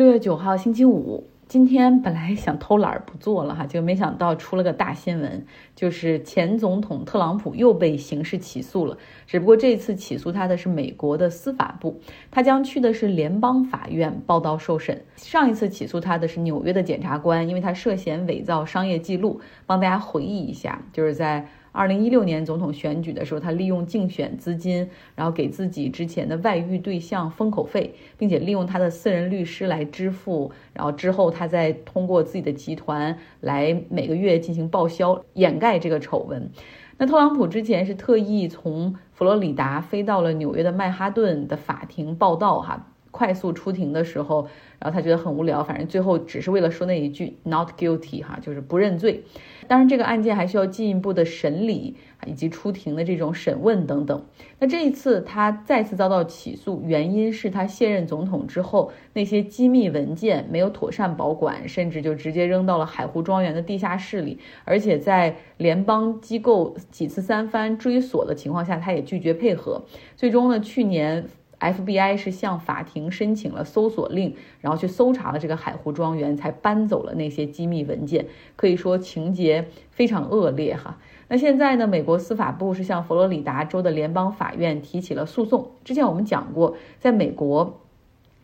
六月九号星期五，今天本来想偷懒不做了哈，就没想到出了个大新闻，就是前总统特朗普又被刑事起诉了。只不过这次起诉他的是美国的司法部，他将去的是联邦法院报道受审。上一次起诉他的是纽约的检察官，因为他涉嫌伪造商业记录。帮大家回忆一下，就是在。二零一六年总统选举的时候，他利用竞选资金，然后给自己之前的外遇对象封口费，并且利用他的私人律师来支付，然后之后他再通过自己的集团来每个月进行报销，掩盖这个丑闻。那特朗普之前是特意从佛罗里达飞到了纽约的曼哈顿的法庭报道，哈。快速出庭的时候，然后他觉得很无聊，反正最后只是为了说那一句 “not guilty” 哈，就是不认罪。当然，这个案件还需要进一步的审理以及出庭的这种审问等等。那这一次他再次遭到起诉，原因是他卸任总统之后，那些机密文件没有妥善保管，甚至就直接扔到了海湖庄园的地下室里，而且在联邦机构几次三番追索的情况下，他也拒绝配合。最终呢，去年。FBI 是向法庭申请了搜索令，然后去搜查了这个海湖庄园，才搬走了那些机密文件。可以说情节非常恶劣哈。那现在呢，美国司法部是向佛罗里达州的联邦法院提起了诉讼。之前我们讲过，在美国，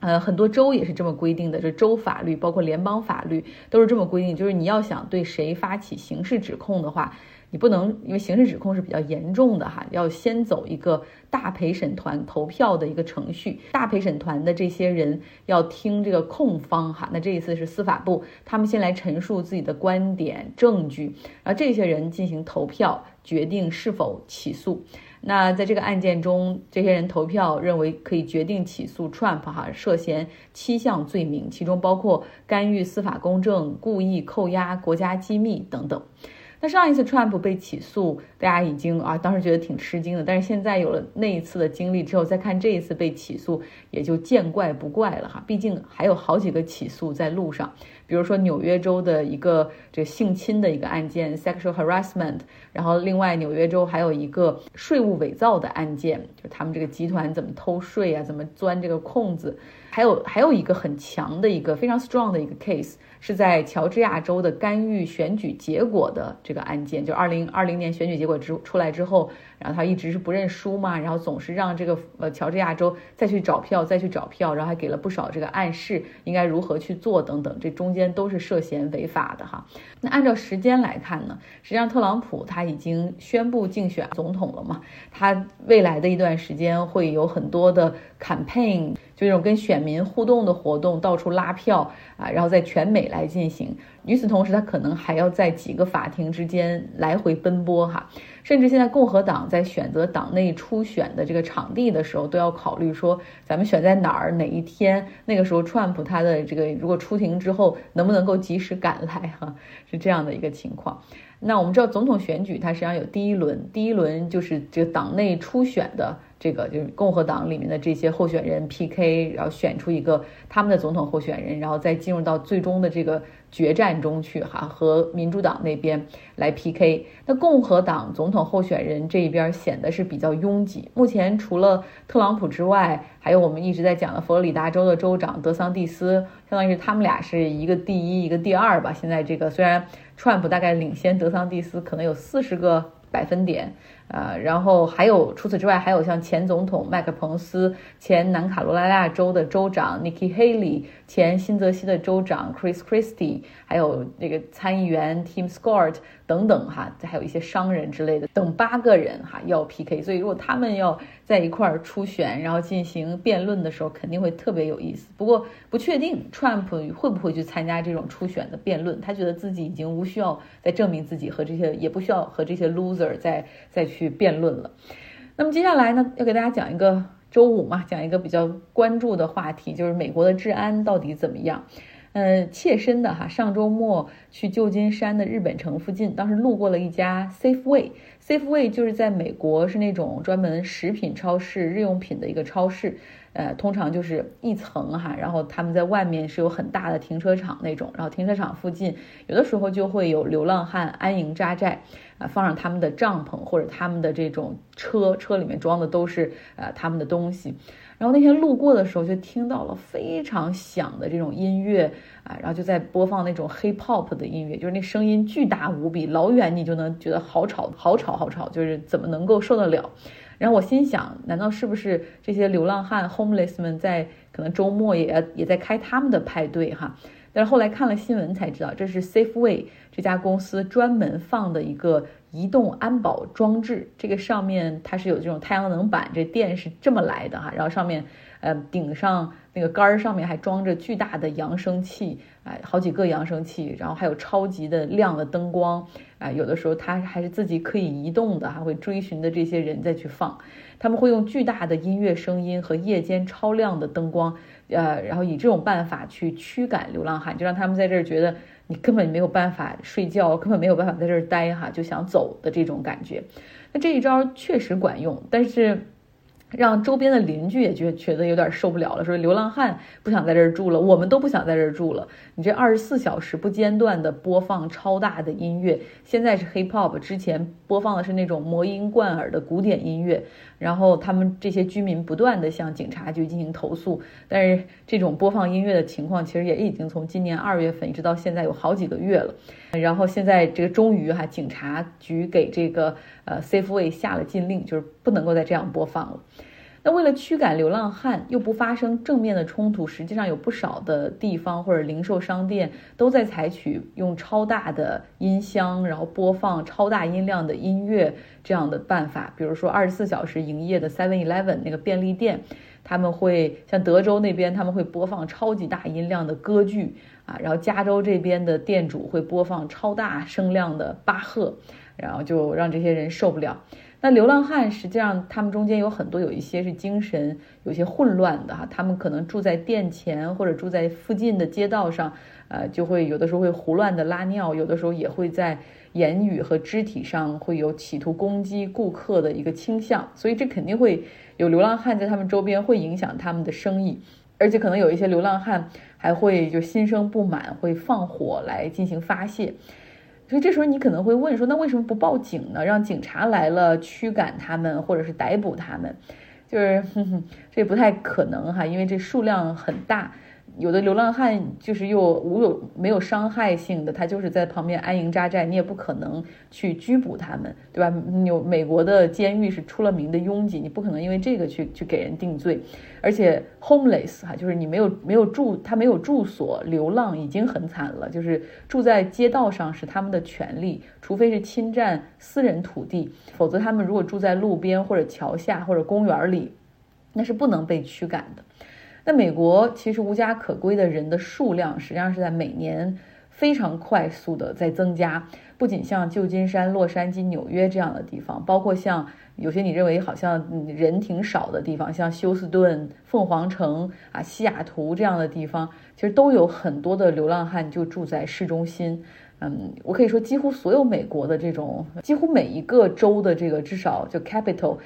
呃，很多州也是这么规定的，就州法律包括联邦法律都是这么规定，就是你要想对谁发起刑事指控的话。你不能因为刑事指控是比较严重的哈，要先走一个大陪审团投票的一个程序。大陪审团的这些人要听这个控方哈，那这一次是司法部，他们先来陈述自己的观点、证据，然后这些人进行投票，决定是否起诉。那在这个案件中，这些人投票认为可以决定起诉 Trump 哈，涉嫌七项罪名，其中包括干预司法公正、故意扣押国家机密等等。上一次 Trump 被起诉，大家已经啊，当时觉得挺吃惊的。但是现在有了那一次的经历之后，再看这一次被起诉，也就见怪不怪了哈。毕竟还有好几个起诉在路上，比如说纽约州的一个这个性侵的一个案件 （sexual harassment），然后另外纽约州还有一个税务伪造的案件，就他们这个集团怎么偷税啊，怎么钻这个空子。还有还有一个很强的一个非常 strong 的一个 case，是在乔治亚州的干预选举结果的这个案件，就二零二零年选举结果之出来之后，然后他一直是不认输嘛，然后总是让这个呃乔治亚州再去找票，再去找票，然后还给了不少这个暗示，应该如何去做等等，这中间都是涉嫌违法的哈。那按照时间来看呢，实际上特朗普他已经宣布竞选总统了嘛，他未来的一段时间会有很多的 campaign。就这种跟选民互动的活动，到处拉票啊，然后在全美来进行。与此同时，他可能还要在几个法庭之间来回奔波哈。甚至现在共和党在选择党内初选的这个场地的时候，都要考虑说，咱们选在哪儿，哪一天？那个时候，Trump 他的这个如果出庭之后，能不能够及时赶来哈？是这样的一个情况。那我们知道，总统选举它实际上有第一轮，第一轮就是这个党内初选的。这个就是共和党里面的这些候选人 PK，然后选出一个他们的总统候选人，然后再进入到最终的这个决战中去哈，和民主党那边来 PK。那共和党总统候选人这一边显得是比较拥挤。目前除了特朗普之外，还有我们一直在讲的佛罗里达州的州长德桑蒂斯，相当于是他们俩是一个第一，一个第二吧。现在这个虽然 Trump 大概领先德桑蒂斯可能有四十个百分点。呃，然后还有除此之外，还有像前总统麦克彭斯、前南卡罗来纳州的州长 Nikki Haley、前新泽西的州长 Chris Christie，还有这个参议员 Tim Scott 等等哈，还有一些商人之类的，等八个人哈要 PK。所以如果他们要在一块儿初选，然后进行辩论的时候，肯定会特别有意思。不过不确定 Trump 会不会去参加这种初选的辩论，他觉得自己已经无需要再证明自己和这些，也不需要和这些 loser 再再去。去辩论了。那么接下来呢，要给大家讲一个周五嘛，讲一个比较关注的话题，就是美国的治安到底怎么样？嗯，切身的哈，上周末去旧金山的日本城附近，当时路过了一家 Safeway，Safeway 就是在美国是那种专门食品超市、日用品的一个超市。呃，通常就是一层哈，然后他们在外面是有很大的停车场那种，然后停车场附近有的时候就会有流浪汉安营扎寨，啊，放上他们的帐篷或者他们的这种车，车里面装的都是呃他们的东西。然后那天路过的时候，就听到了非常响的这种音乐啊，然后就在播放那种 hip hop 的音乐，就是那声音巨大无比，老远你就能觉得好吵，好吵，好吵，就是怎么能够受得了？然后我心想，难道是不是这些流浪汉 homeless 们在可能周末也也在开他们的派对哈？但是后来看了新闻才知道，这是 Safeway 这家公司专门放的一个。移动安保装置，这个上面它是有这种太阳能板，这电是这么来的哈。然后上面，呃，顶上那个杆儿上面还装着巨大的扬声器，哎，好几个扬声器，然后还有超级的亮的灯光，啊，有的时候它还是自己可以移动的，还会追寻的这些人再去放。他们会用巨大的音乐声音和夜间超亮的灯光，呃，然后以这种办法去驱赶流浪汉，就让他们在这儿觉得。你根本没有办法睡觉，根本没有办法在这儿待哈，就想走的这种感觉。那这一招确实管用，但是。让周边的邻居也觉觉得有点受不了了，说流浪汉不想在这儿住了，我们都不想在这儿住了。你这二十四小时不间断的播放超大的音乐，现在是 hip hop，之前播放的是那种魔音贯耳的古典音乐。然后他们这些居民不断的向警察局进行投诉，但是这种播放音乐的情况其实也已经从今年二月份一直到现在有好几个月了。然后现在这个终于哈，警察局给这个呃 Safeway 下了禁令，就是不能够再这样播放了。那为了驱赶流浪汉，又不发生正面的冲突，实际上有不少的地方或者零售商店都在采取用超大的音箱，然后播放超大音量的音乐这样的办法。比如说二十四小时营业的 Seven Eleven 那个便利店，他们会像德州那边他们会播放超级大音量的歌剧啊，然后加州这边的店主会播放超大声量的巴赫，然后就让这些人受不了。那流浪汉实际上，他们中间有很多有一些是精神有些混乱的哈，他们可能住在店前或者住在附近的街道上，呃，就会有的时候会胡乱的拉尿，有的时候也会在言语和肢体上会有企图攻击顾客的一个倾向，所以这肯定会有流浪汉在他们周边，会影响他们的生意，而且可能有一些流浪汉还会就心生不满，会放火来进行发泄。所以这时候你可能会问说，那为什么不报警呢？让警察来了驱赶他们，或者是逮捕他们？就是这不太可能哈，因为这数量很大。有的流浪汉就是又无有没有伤害性的，他就是在旁边安营扎寨，你也不可能去拘捕他们，对吧？有美国的监狱是出了名的拥挤，你不可能因为这个去去给人定罪。而且 homeless 哈，就是你没有没有住，他没有住所，流浪已经很惨了。就是住在街道上是他们的权利，除非是侵占私人土地，否则他们如果住在路边或者桥下或者公园里，那是不能被驱赶的。那美国其实无家可归的人的数量，实际上是在每年非常快速的在增加。不仅像旧金山、洛杉矶、纽约这样的地方，包括像有些你认为好像人挺少的地方，像休斯顿、凤凰城啊、西雅图这样的地方，其实都有很多的流浪汉就住在市中心。嗯，我可以说，几乎所有美国的这种，几乎每一个州的这个至少就 capital。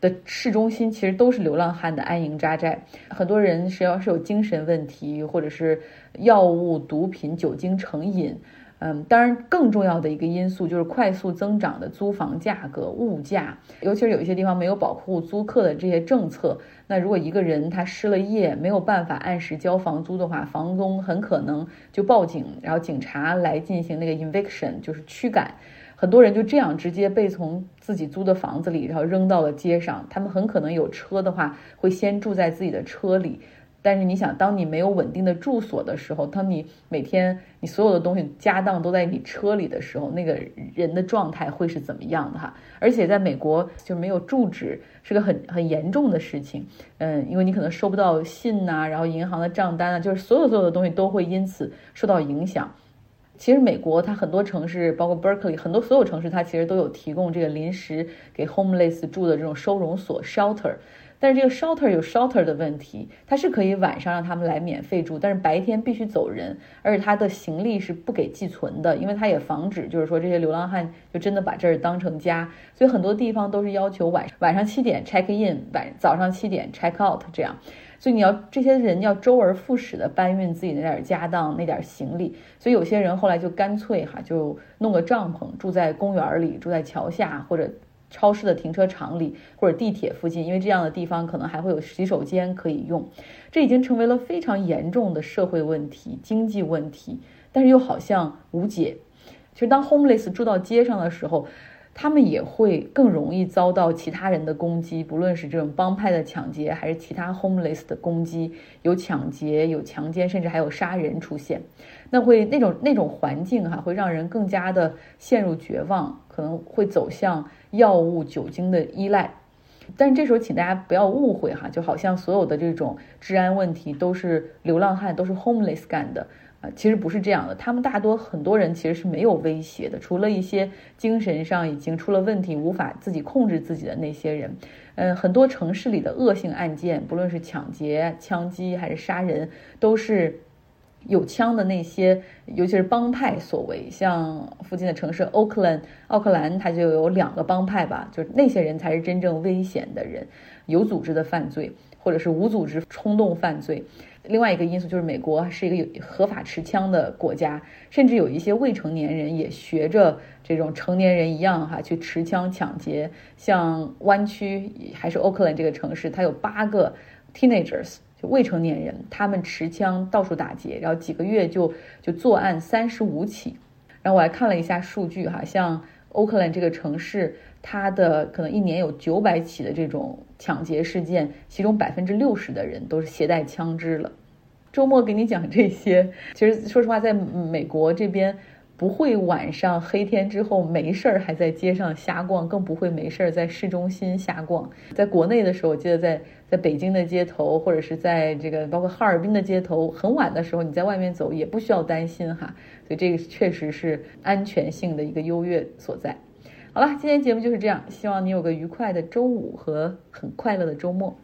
的市中心其实都是流浪汉的安营扎寨，很多人是要是有精神问题，或者是药物、毒品、酒精成瘾。嗯，当然更重要的一个因素就是快速增长的租房价格、物价，尤其是有一些地方没有保护租客的这些政策。那如果一个人他失了业，没有办法按时交房租的话，房东很可能就报警，然后警察来进行那个 eviction，就是驱赶。很多人就这样直接被从自己租的房子里，然后扔到了街上。他们很可能有车的话，会先住在自己的车里。但是你想，当你没有稳定的住所的时候，当你每天你所有的东西家当都在你车里的时候，那个人的状态会是怎么样的哈？而且在美国就没有住址是个很很严重的事情。嗯，因为你可能收不到信呐，然后银行的账单啊，就是所有所有的东西都会因此受到影响。其实美国它很多城市，包括 Berkeley，很多所有城市它其实都有提供这个临时给 homeless 住的这种收容所 shelter。但是这个 shelter 有 shelter 的问题，它是可以晚上让他们来免费住，但是白天必须走人，而且他的行李是不给寄存的，因为它也防止就是说这些流浪汉就真的把这儿当成家，所以很多地方都是要求晚晚上七点 check in，晚早上七点 check out 这样。所以你要这些人要周而复始的搬运自己那点家当、那点行李，所以有些人后来就干脆哈就弄个帐篷，住在公园里，住在桥下或者超市的停车场里或者地铁附近，因为这样的地方可能还会有洗手间可以用。这已经成为了非常严重的社会问题、经济问题，但是又好像无解。其实当 homeless 住到街上的时候。他们也会更容易遭到其他人的攻击，不论是这种帮派的抢劫，还是其他 homeless 的攻击，有抢劫、有强奸，甚至还有杀人出现。那会那种那种环境哈，会让人更加的陷入绝望，可能会走向药物、酒精的依赖。但这时候，请大家不要误会哈，就好像所有的这种治安问题都是流浪汉、都是 homeless 干的。其实不是这样的，他们大多很多人其实是没有威胁的，除了一些精神上已经出了问题、无法自己控制自己的那些人。嗯，很多城市里的恶性案件，不论是抢劫、枪击还是杀人，都是有枪的那些，尤其是帮派所为。像附近的城市奥克兰，奥克兰它就有两个帮派吧，就是那些人才是真正危险的人，有组织的犯罪，或者是无组织冲动犯罪。另外一个因素就是，美国是一个有合法持枪的国家，甚至有一些未成年人也学着这种成年人一样哈去持枪抢劫。像湾区还是 Oakland 这个城市，它有八个 teenagers 就未成年人，他们持枪到处打劫，然后几个月就就作案三十五起。然后我还看了一下数据哈，像 Oakland 这个城市。他的可能一年有九百起的这种抢劫事件，其中百分之六十的人都是携带枪支了。周末给你讲这些，其实说实话，在美国这边不会晚上黑天之后没事儿还在街上瞎逛，更不会没事儿在市中心瞎逛。在国内的时候，我记得在在北京的街头，或者是在这个包括哈尔滨的街头，很晚的时候你在外面走也不需要担心哈。所以这个确实是安全性的一个优越所在。好了，今天节目就是这样，希望你有个愉快的周五和很快乐的周末。